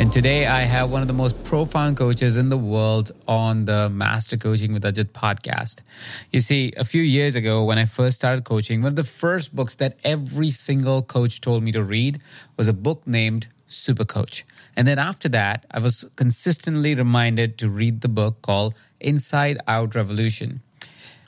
And today I have one of the most profound coaches in the world on the Master Coaching with Ajit podcast. You see, a few years ago when I first started coaching, one of the first books that every single coach told me to read was a book named Super Coach. And then after that, I was consistently reminded to read the book called Inside Out Revolution.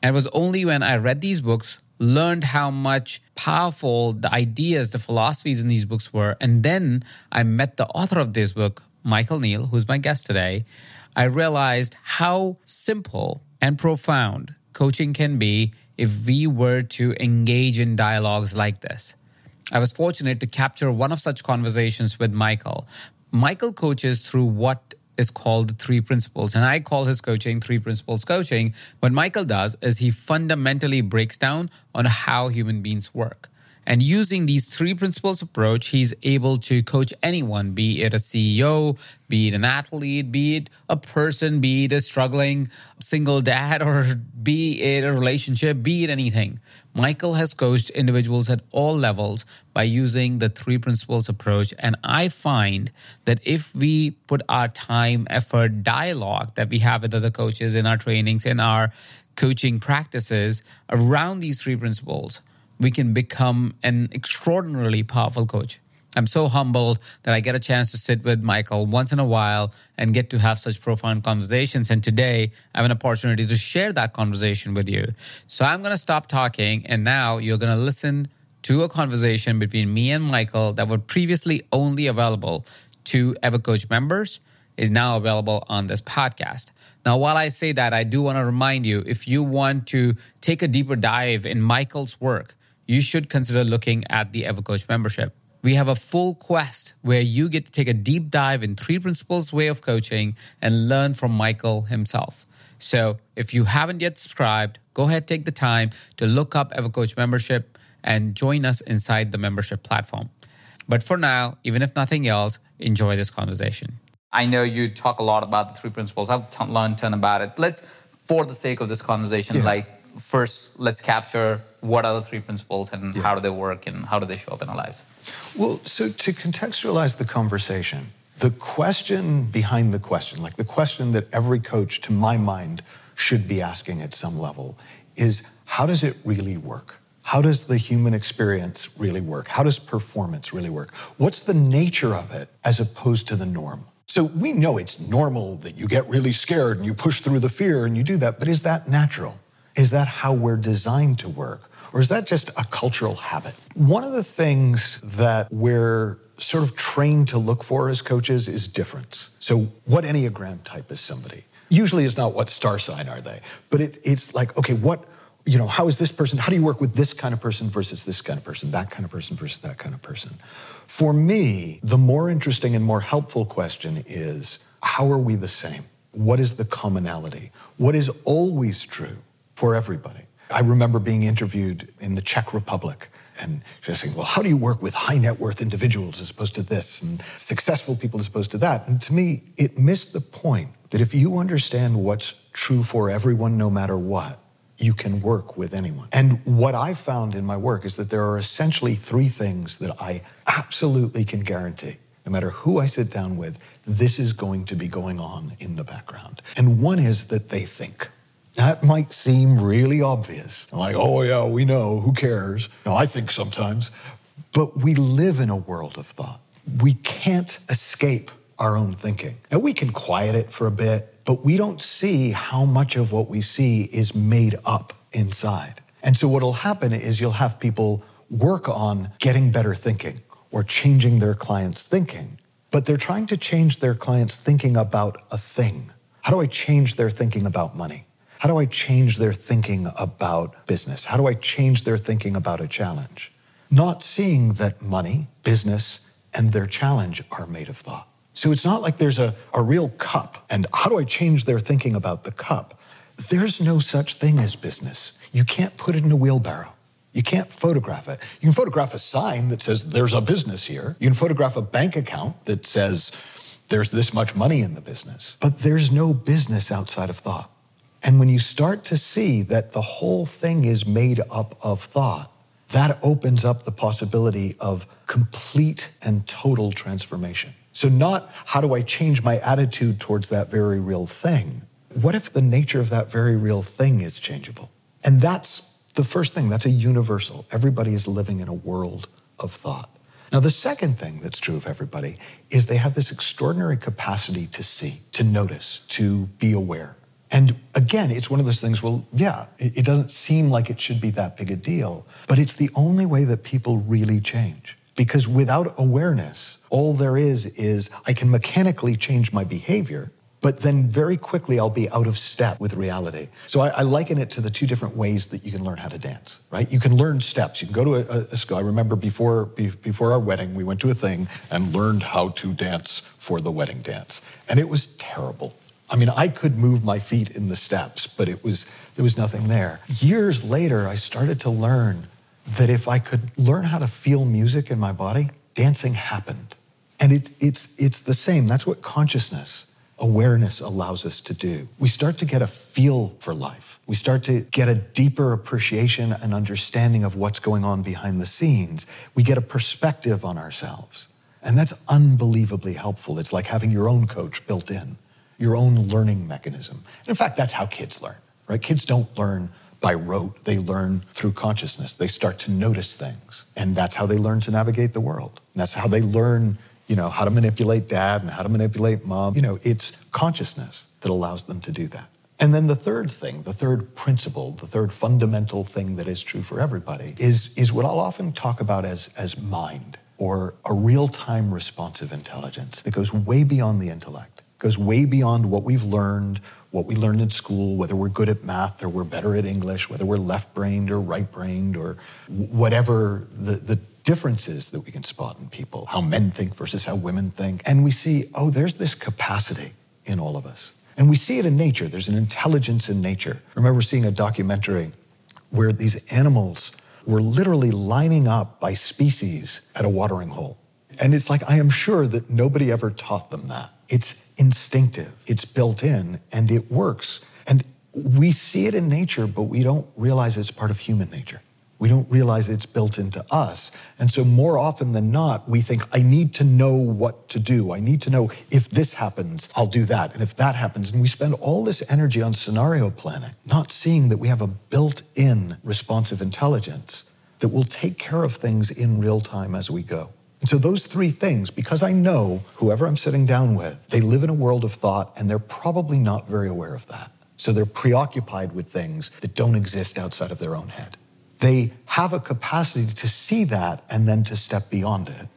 And it was only when I read these books learned how much powerful the ideas, the philosophies in these books were. And then I met the author of this book, Michael Neill, who's my guest today. I realized how simple and profound coaching can be if we were to engage in dialogues like this. I was fortunate to capture one of such conversations with Michael. Michael coaches through what is called three principles. And I call his coaching three principles coaching. What Michael does is he fundamentally breaks down on how human beings work. And using these three principles approach, he's able to coach anyone, be it a CEO, be it an athlete, be it a person, be it a struggling single dad, or be it a relationship, be it anything. Michael has coached individuals at all levels by using the three principles approach. And I find that if we put our time, effort, dialogue that we have with other coaches in our trainings, in our coaching practices around these three principles, we can become an extraordinarily powerful coach. I'm so humbled that I get a chance to sit with Michael once in a while and get to have such profound conversations. And today I have an opportunity to share that conversation with you. So I'm going to stop talking, and now you're going to listen to a conversation between me and Michael that were previously only available to EverCoach members, is now available on this podcast. Now, while I say that, I do want to remind you if you want to take a deeper dive in Michael's work, you should consider looking at the EverCoach membership we have a full quest where you get to take a deep dive in three principles way of coaching and learn from Michael himself. So if you haven't yet subscribed, go ahead, take the time to look up EverCoach membership and join us inside the membership platform. But for now, even if nothing else, enjoy this conversation. I know you talk a lot about the three principles. I've t- learned a ton about it. Let's, for the sake of this conversation, yeah. like first let's capture what are the three principles and yeah. how do they work and how do they show up in our lives. Well so to contextualize the conversation the question behind the question like the question that every coach to my mind should be asking at some level is how does it really work? How does the human experience really work? How does performance really work? What's the nature of it as opposed to the norm? So we know it's normal that you get really scared and you push through the fear and you do that but is that natural is that how we're designed to work? Or is that just a cultural habit? One of the things that we're sort of trained to look for as coaches is difference. So, what Enneagram type is somebody? Usually it's not what star sign are they, but it, it's like, okay, what, you know, how is this person, how do you work with this kind of person versus this kind of person, that kind of person versus that kind of person? For me, the more interesting and more helpful question is how are we the same? What is the commonality? What is always true? For everybody. I remember being interviewed in the Czech Republic and just saying, well, how do you work with high net worth individuals as opposed to this and successful people as opposed to that? And to me, it missed the point that if you understand what's true for everyone, no matter what, you can work with anyone. And what I found in my work is that there are essentially three things that I absolutely can guarantee. No matter who I sit down with, this is going to be going on in the background. And one is that they think. That might seem really obvious. Like, oh, yeah, we know, who cares? No, I think sometimes. But we live in a world of thought. We can't escape our own thinking. And we can quiet it for a bit, but we don't see how much of what we see is made up inside. And so, what'll happen is you'll have people work on getting better thinking or changing their clients' thinking, but they're trying to change their clients' thinking about a thing. How do I change their thinking about money? How do I change their thinking about business? How do I change their thinking about a challenge? not seeing that money, business, and their challenge are made of thought. So it's not like there's a, a real cup, and how do I change their thinking about the cup? There's no such thing as business. You can't put it in a wheelbarrow. You can't photograph it. You can photograph a sign that says there's a business here. You can photograph a bank account that says there's this much money in the business. But there's no business outside of thought. And when you start to see that the whole thing is made up of thought, that opens up the possibility of complete and total transformation. So, not how do I change my attitude towards that very real thing? What if the nature of that very real thing is changeable? And that's the first thing, that's a universal. Everybody is living in a world of thought. Now, the second thing that's true of everybody is they have this extraordinary capacity to see, to notice, to be aware. And again, it's one of those things, well, yeah, it, doesn't seem like it should be that big a deal, but it's the only way that people really change. Because without awareness, all there is is I can mechanically change my behavior, but then very quickly I'll be out of step with reality. So I, I, liken it to the two different ways that you can learn how to dance, right? You can learn steps. You can go to a, a school. I remember before, before our wedding, we went to a thing and learned how to dance for the wedding dance. And it was terrible. I mean, I could move my feet in the steps, but it was, there was nothing there. Years later, I started to learn that if I could learn how to feel music in my body, dancing happened. And it, it's, it's the same. That's what consciousness awareness allows us to do. We start to get a feel for life. We start to get a deeper appreciation and understanding of what's going on behind the scenes. We get a perspective on ourselves. And that's unbelievably helpful. It's like having your own coach built in, your own learning mechanism. And in fact, that's how kids learn, right? Kids don't learn by rote, they learn through consciousness. They start to notice things. And that's how they learn to navigate the world. And that's how they learn you know, how to manipulate dad and how to manipulate mom. You know, it's consciousness that allows them to do that. And then the third thing, the third principle, the third fundamental thing that is true for everybody is, is what I'll often talk about as, as mind or a real time responsive intelligence that goes way beyond the intellect, goes way beyond what we've learned, what we learned in school, whether we're good at math or we're better at English, whether we're left brained or right brained or whatever the, the differences that we can spot in people, how men think versus how women think. And we see, oh, there's this capacity in all of us. And we see it in nature. There's an intelligence in nature. I remember seeing a documentary where these animals were literally lining up by species at a watering hole. And it's like, I am sure that nobody ever taught them that. It's instinctive, it's built in, and it works. And we see it in nature, but we don't realize it's part of human nature. We don't realize it's built into us. And so, more often than not, we think, I need to know what to do. I need to know if this happens, I'll do that. And if that happens, and we spend all this energy on scenario planning, not seeing that we have a built in responsive intelligence that will take care of things in real time as we go. And so, those three things, because I know whoever I'm sitting down with, they live in a world of thought and they're probably not very aware of that. So, they're preoccupied with things that don't exist outside of their own head. They have a capacity to see that and then to step beyond it.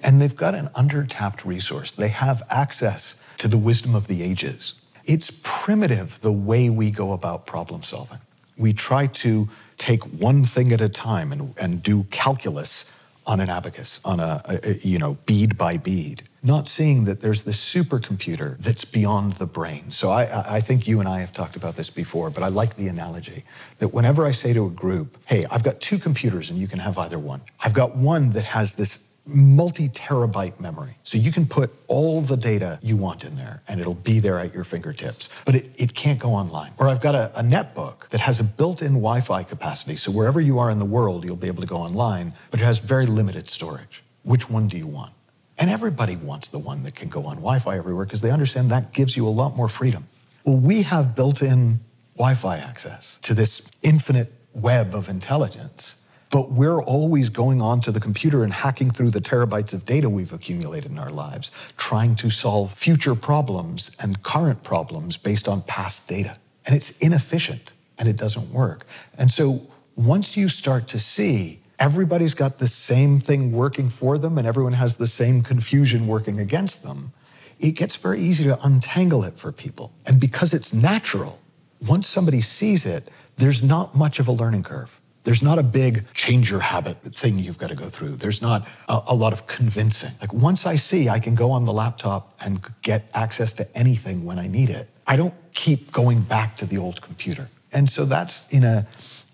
And they've got an undertapped resource. They have access to the wisdom of the ages. It's primitive the way we go about problem solving. We try to take one thing at a time and, and do calculus on an abacus, on a, a, you know, bead by bead, not seeing that there's this supercomputer that's beyond the brain. So I, I think you and I have talked about this before, but I like the analogy that whenever I say to a group, hey, I've got two computers and you can have either one. I've got one that has this multi terabyte memory. So you can put all the data you want in there and it'll be there at your fingertips, but it, it can't go online. Or I've got a, a netbook that has a built in Wi Fi capacity. So wherever you are in the world, you'll be able to go online, but it has very limited storage. Which one do you want? And everybody wants the one that can go on Wi Fi everywhere because they understand that gives you a lot more freedom. Well, we have built in Wi Fi access to this infinite web of intelligence but we're always going onto the computer and hacking through the terabytes of data we've accumulated in our lives, trying to solve future problems and current problems based on past data. And it's inefficient and it doesn't work. And so once you start to see everybody's got the same thing working for them and everyone has the same confusion working against them, it gets very easy to untangle it for people. And because it's natural, once somebody sees it, there's not much of a learning curve There's not a big change your habit thing you've got to go through. There's not a, a, lot of convincing. Like once I see I can go on the laptop and get access to anything when I need it, I don't keep going back to the old computer. And so that's in a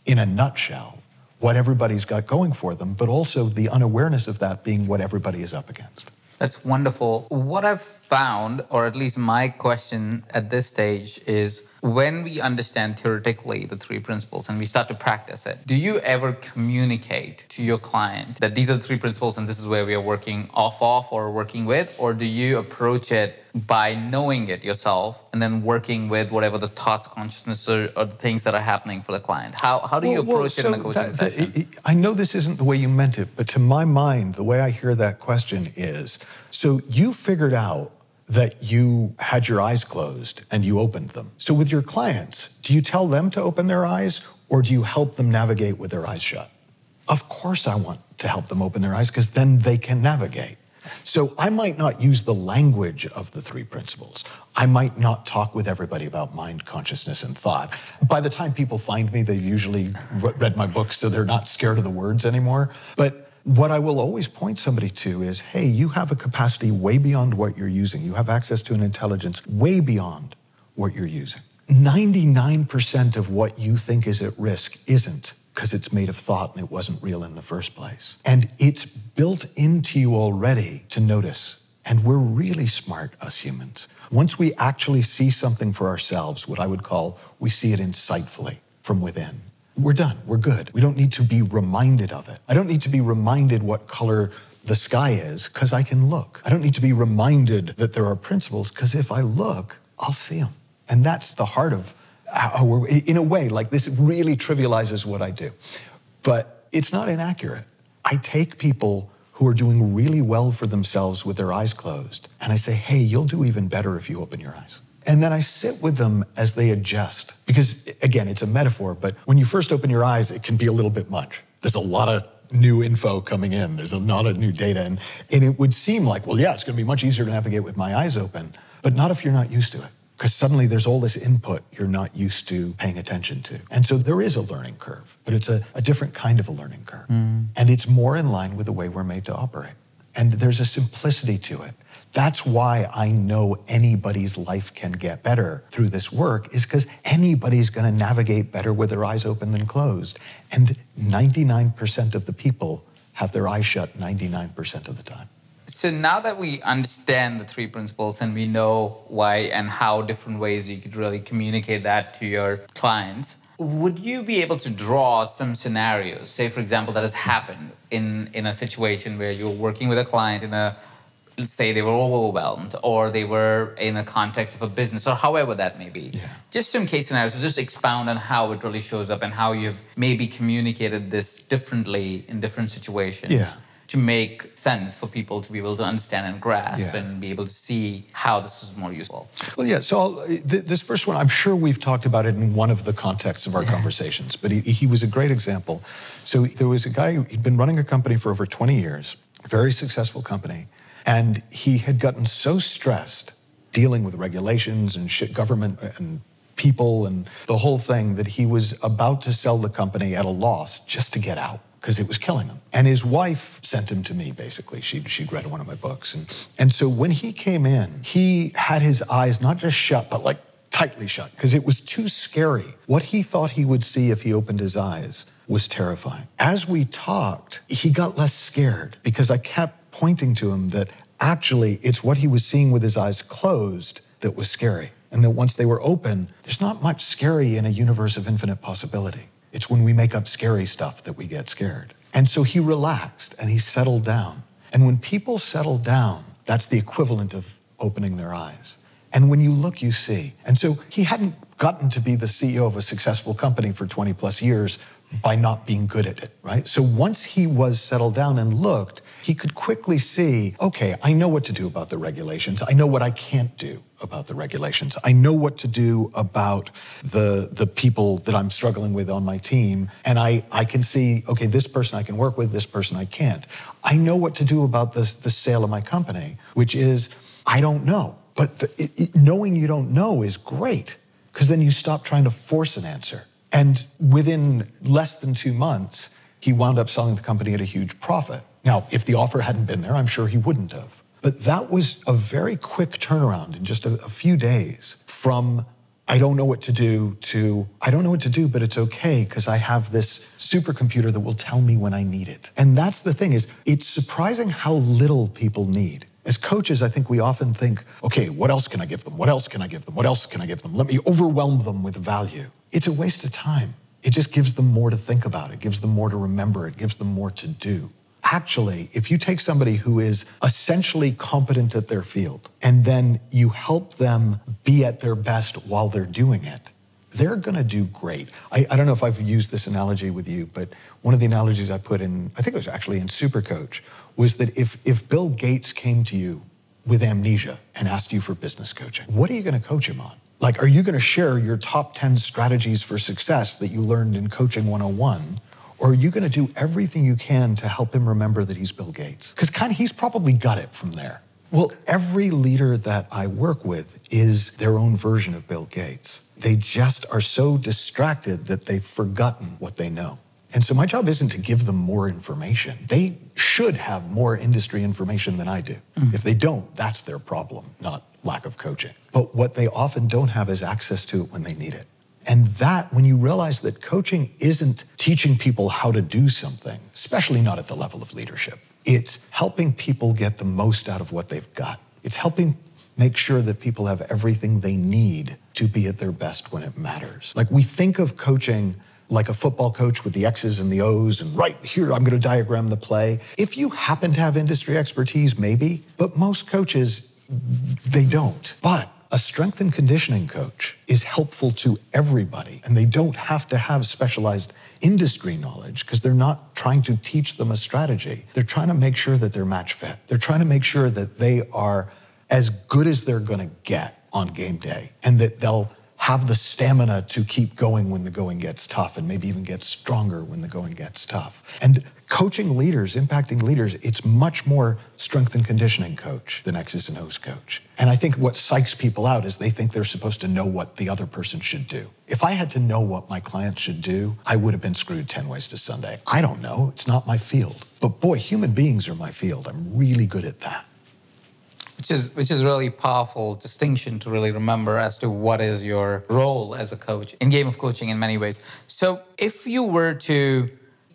in a nutshell what everybody's got going for them, but also the unawareness of that being what everybody is up against. That's wonderful. What I've found, or at least my question at this stage, is when we understand theoretically the three principles and we start to practice it, do you ever communicate to your client that these are the three principles and this is where we are working off off or working with? Or do you approach it by knowing it yourself and then working with whatever the thoughts, consciousness, or, or the things that are happening for the client? How, how do you approach well, so it in the coaching that, session? I know this isn't the way you meant it, but to my mind, the way I hear that question is so you figured out that you had your eyes closed and you opened them. So, with your clients, do you tell them to open their eyes or do you help them navigate with their eyes shut? Of course, I want to help them open their eyes because then they can navigate. So, I might not use the language of the three principles. I might not talk with everybody about mind, consciousness, and thought. By the time people find me, they've usually read my books, so they're not scared of the words anymore. But what I will always point somebody to is hey, you have a capacity way beyond what you're using. You have access to an intelligence way beyond what you're using. 99% of what you think is at risk isn't because it's made of thought and it wasn't real in the first place. And it's built into you already to notice. And we're really smart, us humans. Once we actually see something for ourselves, what I would call we see it insightfully from within we're done. We're good. We don't need to be reminded of it. I don't need to be reminded what color the sky is because I can look. I don't need to be reminded that there are principles because if I look, I'll see them. And that's the heart of how in a way, like this really trivializes what I do. But it's not inaccurate. I take people who are doing really well for themselves with their eyes closed and I say, hey, you'll do even better if you open your eyes. And then I sit with them as they adjust. Because again, it's a metaphor, but when you first open your eyes, it can be a little bit much. There's a lot of new info coming in, there's a lot of new data. And, and it would seem like, well, yeah, it's going to be much easier to navigate with my eyes open, but not if you're not used to it. Because suddenly there's all this input you're not used to paying attention to. And so there is a learning curve, but it's a, a different kind of a learning curve. Mm. And it's more in line with the way we're made to operate. And there's a simplicity to it. That's why I know anybody's life can get better through this work, is because anybody's going to navigate better with their eyes open than closed. And 99% of the people have their eyes shut 99% of the time. So now that we understand the three principles and we know why and how different ways you could really communicate that to your clients, would you be able to draw some scenarios, say for example, that has happened in, in a situation where you're working with a client in a let's say they were overwhelmed or they were in the context of a business or however that may be. Yeah. Just some case scenarios. So just expound on how it really shows up and how you've maybe communicated this differently in different situations. Yeah. To make sense for people to be able to understand and grasp yeah. and be able to see how this is more useful. Well, yeah. So th- this first one, I'm sure we've talked about it in one of the contexts of our conversations, but he, he was a great example. So there was a guy, he'd been running a company for over 20 years, very successful company. And he had gotten so stressed dealing with regulations and shit, government and people and the whole thing that he was about to sell the company at a loss just to get out because it was killing him. And his wife sent him to me, basically. She'd, she'd read one of my books. And, and so when he came in, he had his eyes not just shut, but like tightly shut because it was too scary. What he thought he would see if he opened his eyes was terrifying. As we talked, he got less scared because I kept pointing to him that actually it's what he was seeing with his eyes closed that was scary. And that once they were open, there's not much scary in a universe of infinite possibility. It's when we make up scary stuff that we get scared. And so he relaxed and he settled down. And when people settle down, that's the equivalent of opening their eyes. And when you look, you see. And so he hadn't gotten to be the CEO of a successful company for 20 plus years by not being good at it, right? So once he was settled down and looked, he could quickly see okay, I know what to do about the regulations. I know what I can't do about the regulations. I know what to do about the, the people that I'm struggling with on my team. And I, I can see, okay, this person I can work with, this person I can't. I know what to do about this, the sale of my company, which is I don't know. But the, it, it, knowing you don't know is great because then you stop trying to force an answer And within less than two months, he wound up selling the company at a huge profit. Now, if the offer hadn't been there, I'm sure he wouldn't have. But that was a very quick turnaround in just a, a few days from I don't know what to do to I don't know what to do, but it's okay because I have this supercomputer that will tell me when I need it. And that's the thing is it's surprising how little people need. As coaches, I think we often think, okay, what else can I give them? What else can I give them? What else can I give them? Let me overwhelm them with value. It's a waste of time. It just gives them more to think about. It gives them more to remember. It gives them more to do actually, if you take somebody who is essentially competent at their field and then you help them be at their best while they're doing it, they're going to do great. I, I, don't know if I've used this analogy with you, but one of the analogies I put in, I think it was actually in Supercoach, was that if, if Bill Gates came to you with amnesia and asked you for business coaching, what are you going to coach him on? Like, are you going to share your top 10 strategies for success that you learned in Coaching 101? Or are you going to do everything you can to help him remember that he's Bill Gates? Because kind of he's probably got it from there. Well, every leader that I work with is their own version of Bill Gates. They just are so distracted that they've forgotten what they know. And so my job isn't to give them more information. They should have more industry information than I do. Mm. If they don't, that's their problem, not lack of coaching. But what they often don't have is access to it when they need it. And that, when you realize that coaching isn't teaching people how to do something, especially not at the level of leadership, it's helping people get the most out of what they've got. It's helping make sure that people have everything they need to be at their best when it matters. Like we think of coaching like a football coach with the X's and the O's, and right here, I'm going to diagram the play. If you happen to have industry expertise, maybe, but most coaches, they don't. But a strength and conditioning coach is helpful to everybody, and they don't have to have specialized industry knowledge because they're not trying to teach them a strategy. They're trying to make sure that they're match fit. They're trying to make sure that they are as good as they're going to get on game day and that they'll have the stamina to keep going when the going gets tough and maybe even get stronger when the going gets tough. And coaching leaders, impacting leaders, it's much more strength and conditioning coach than X's and O's coach. And I think what psychs people out is they think they're supposed to know what the other person should do. If I had to know what my client should do, I would have been screwed 10 ways to Sunday. I don't know. It's not my field. But boy, human beings are my field. I'm really good at that which is which is really powerful distinction to really remember as to what is your role as a coach in game of coaching in many ways. So if you were to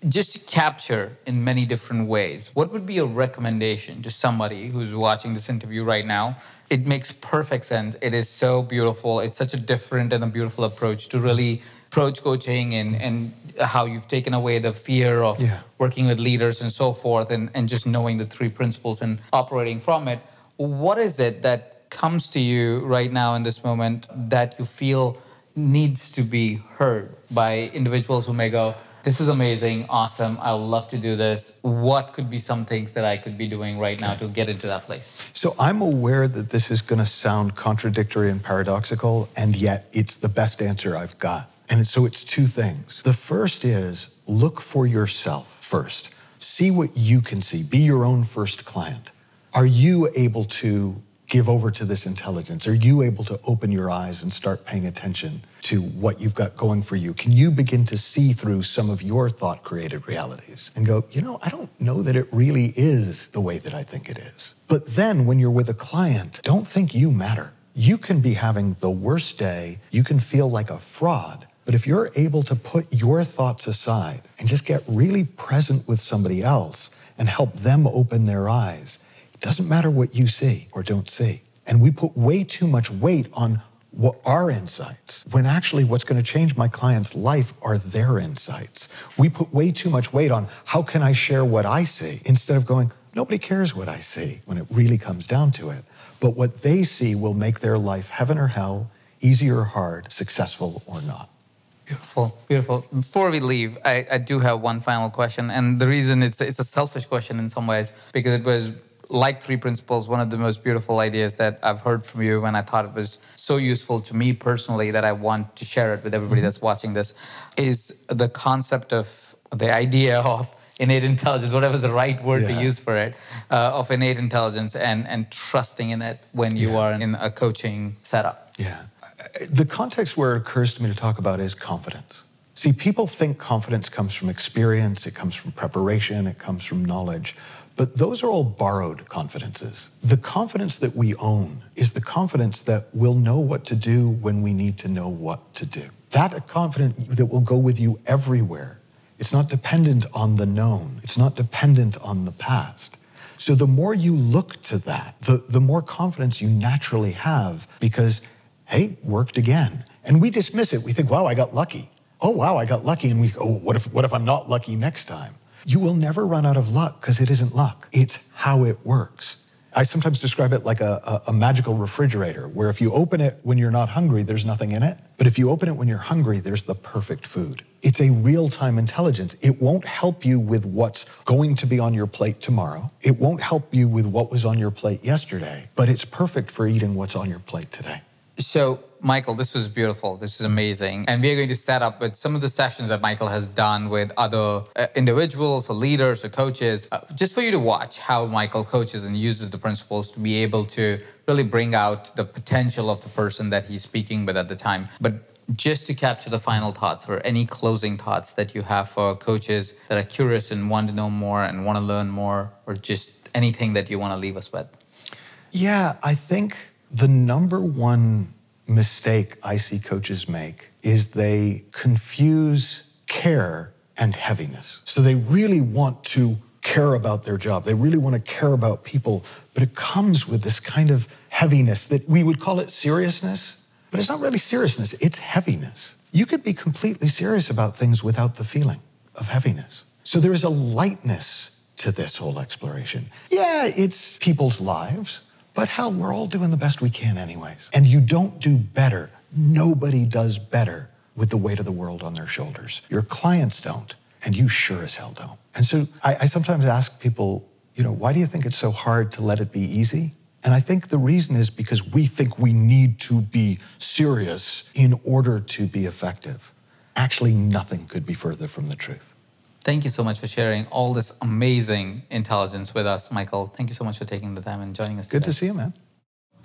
just capture in many different ways, what would be a recommendation to somebody who's watching this interview right now? It makes perfect sense. It is so beautiful. It's such a different and a beautiful approach to really approach coaching and, and how you've taken away the fear of yeah. working with leaders and so forth and, and just knowing the three principles and operating from it what is it that comes to you right now in this moment that you feel needs to be heard by individuals who may go, this is amazing, awesome, I love to do this. What could be some things that I could be doing right now to get into that place? So I'm aware that this is going to sound contradictory and paradoxical, and yet it's the best answer I've got. And so it's two things. The first is look for yourself first. See what you can see. Be your own first client. Are you able to give over to this intelligence? Are you able to open your eyes and start paying attention to what you've got going for you? Can you begin to see through some of your thought created realities and go, you know, I don't know that it really is the way that I think it is. But then when you're with a client, don't think you matter. You can be having the worst day, you can feel like a fraud. But if you're able to put your thoughts aside and just get really present with somebody else and help them open their eyes, it doesn't matter what you see or don't see. And we put way too much weight on what our insights, when actually what's going to change my client's life are their insights. We put way too much weight on how can I share what I see instead of going, nobody cares what I see when it really comes down to it. But what they see will make their life heaven or hell, easy or hard, successful or not. Beautiful, beautiful. Before we leave, I, I do have one final question, and the reason it's it's a selfish question in some ways because it was like three principles one of the most beautiful ideas that i've heard from you and i thought it was so useful to me personally that i want to share it with everybody mm-hmm. that's watching this is the concept of the idea of innate intelligence whatever's the right word yeah. to use for it uh, of innate intelligence and and trusting in it when you yeah. are in a coaching setup yeah the context where it occurs to me to talk about is confidence See, people think confidence comes from experience, it comes from preparation, it comes from knowledge. But those are all borrowed confidences. The confidence that we own is the confidence that we'll know what to do when we need to know what to do. That confidence that will go with you everywhere. It's not dependent on the known, it's not dependent on the past. So the more you look to that, the, the more confidence you naturally have because, hey, worked again. And we dismiss it. We think, wow, I got lucky. Oh, wow, I got lucky. And we go, oh, what if, what if I'm not lucky next time? You will never run out of luck because it isn't luck. It's how it works. I sometimes describe it like a, a, a, magical refrigerator, where if you open it when you're not hungry, there's nothing in it. But if you open it when you're hungry, there's the perfect food. It's a real time intelligence. It won't help you with what's going to be on your plate tomorrow. It won't help you with what was on your plate yesterday, but it's perfect for eating what's on your plate today. So, Michael, this was beautiful. This is amazing. And we are going to set up with some of the sessions that Michael has done with other uh, individuals or leaders or coaches, uh, just for you to watch how Michael coaches and uses the principles to be able to really bring out the potential of the person that he's speaking with at the time. But just to capture the final thoughts or any closing thoughts that you have for coaches that are curious and want to know more and want to learn more, or just anything that you want to leave us with. Yeah, I think the number one mistake I see coaches make is they confuse care and heaviness. So they really want to care about their job. They really want to care about people, but it comes with this kind of heaviness that we would call it seriousness, but it's not really seriousness, it's heaviness. You could be completely serious about things without the feeling of heaviness. So there is a lightness to this whole exploration. Yeah, it's people's lives, but hell, we're all doing the best we can, anyways. And you don't do better. Nobody does better with the weight of the world on their shoulders. Your clients don't, and you sure as hell don't. And so I, I sometimes ask people, you know, why do you think it's so hard to let it be easy? And I think the reason is because we think we need to be serious in order to be effective. Actually, nothing could be further from the truth. Thank you so much for sharing all this amazing intelligence with us, Michael. Thank you so much for taking the time and joining us. Today. Good today. to see you, man.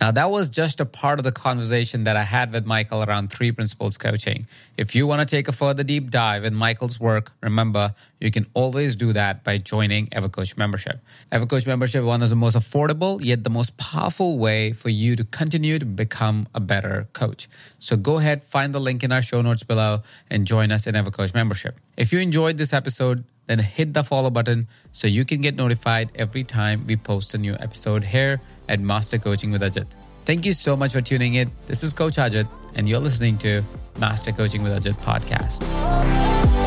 Now, that was just a part of the conversation that I had with Michael around three principles coaching. If you want to take a further deep dive in Michael's work, remember you can always do that by joining EverCoach membership. EverCoach membership one of the most affordable yet the most powerful way for you to continue to become a better coach. So go ahead, find the link in our show notes below, and join us in EverCoach membership. If you enjoyed this episode, then hit the follow button so you can get notified every time we post a new episode here at Master Coaching with Ajit. Thank you so much for tuning in. This is Coach Ajit, and you're listening to Master Coaching with Ajit podcast.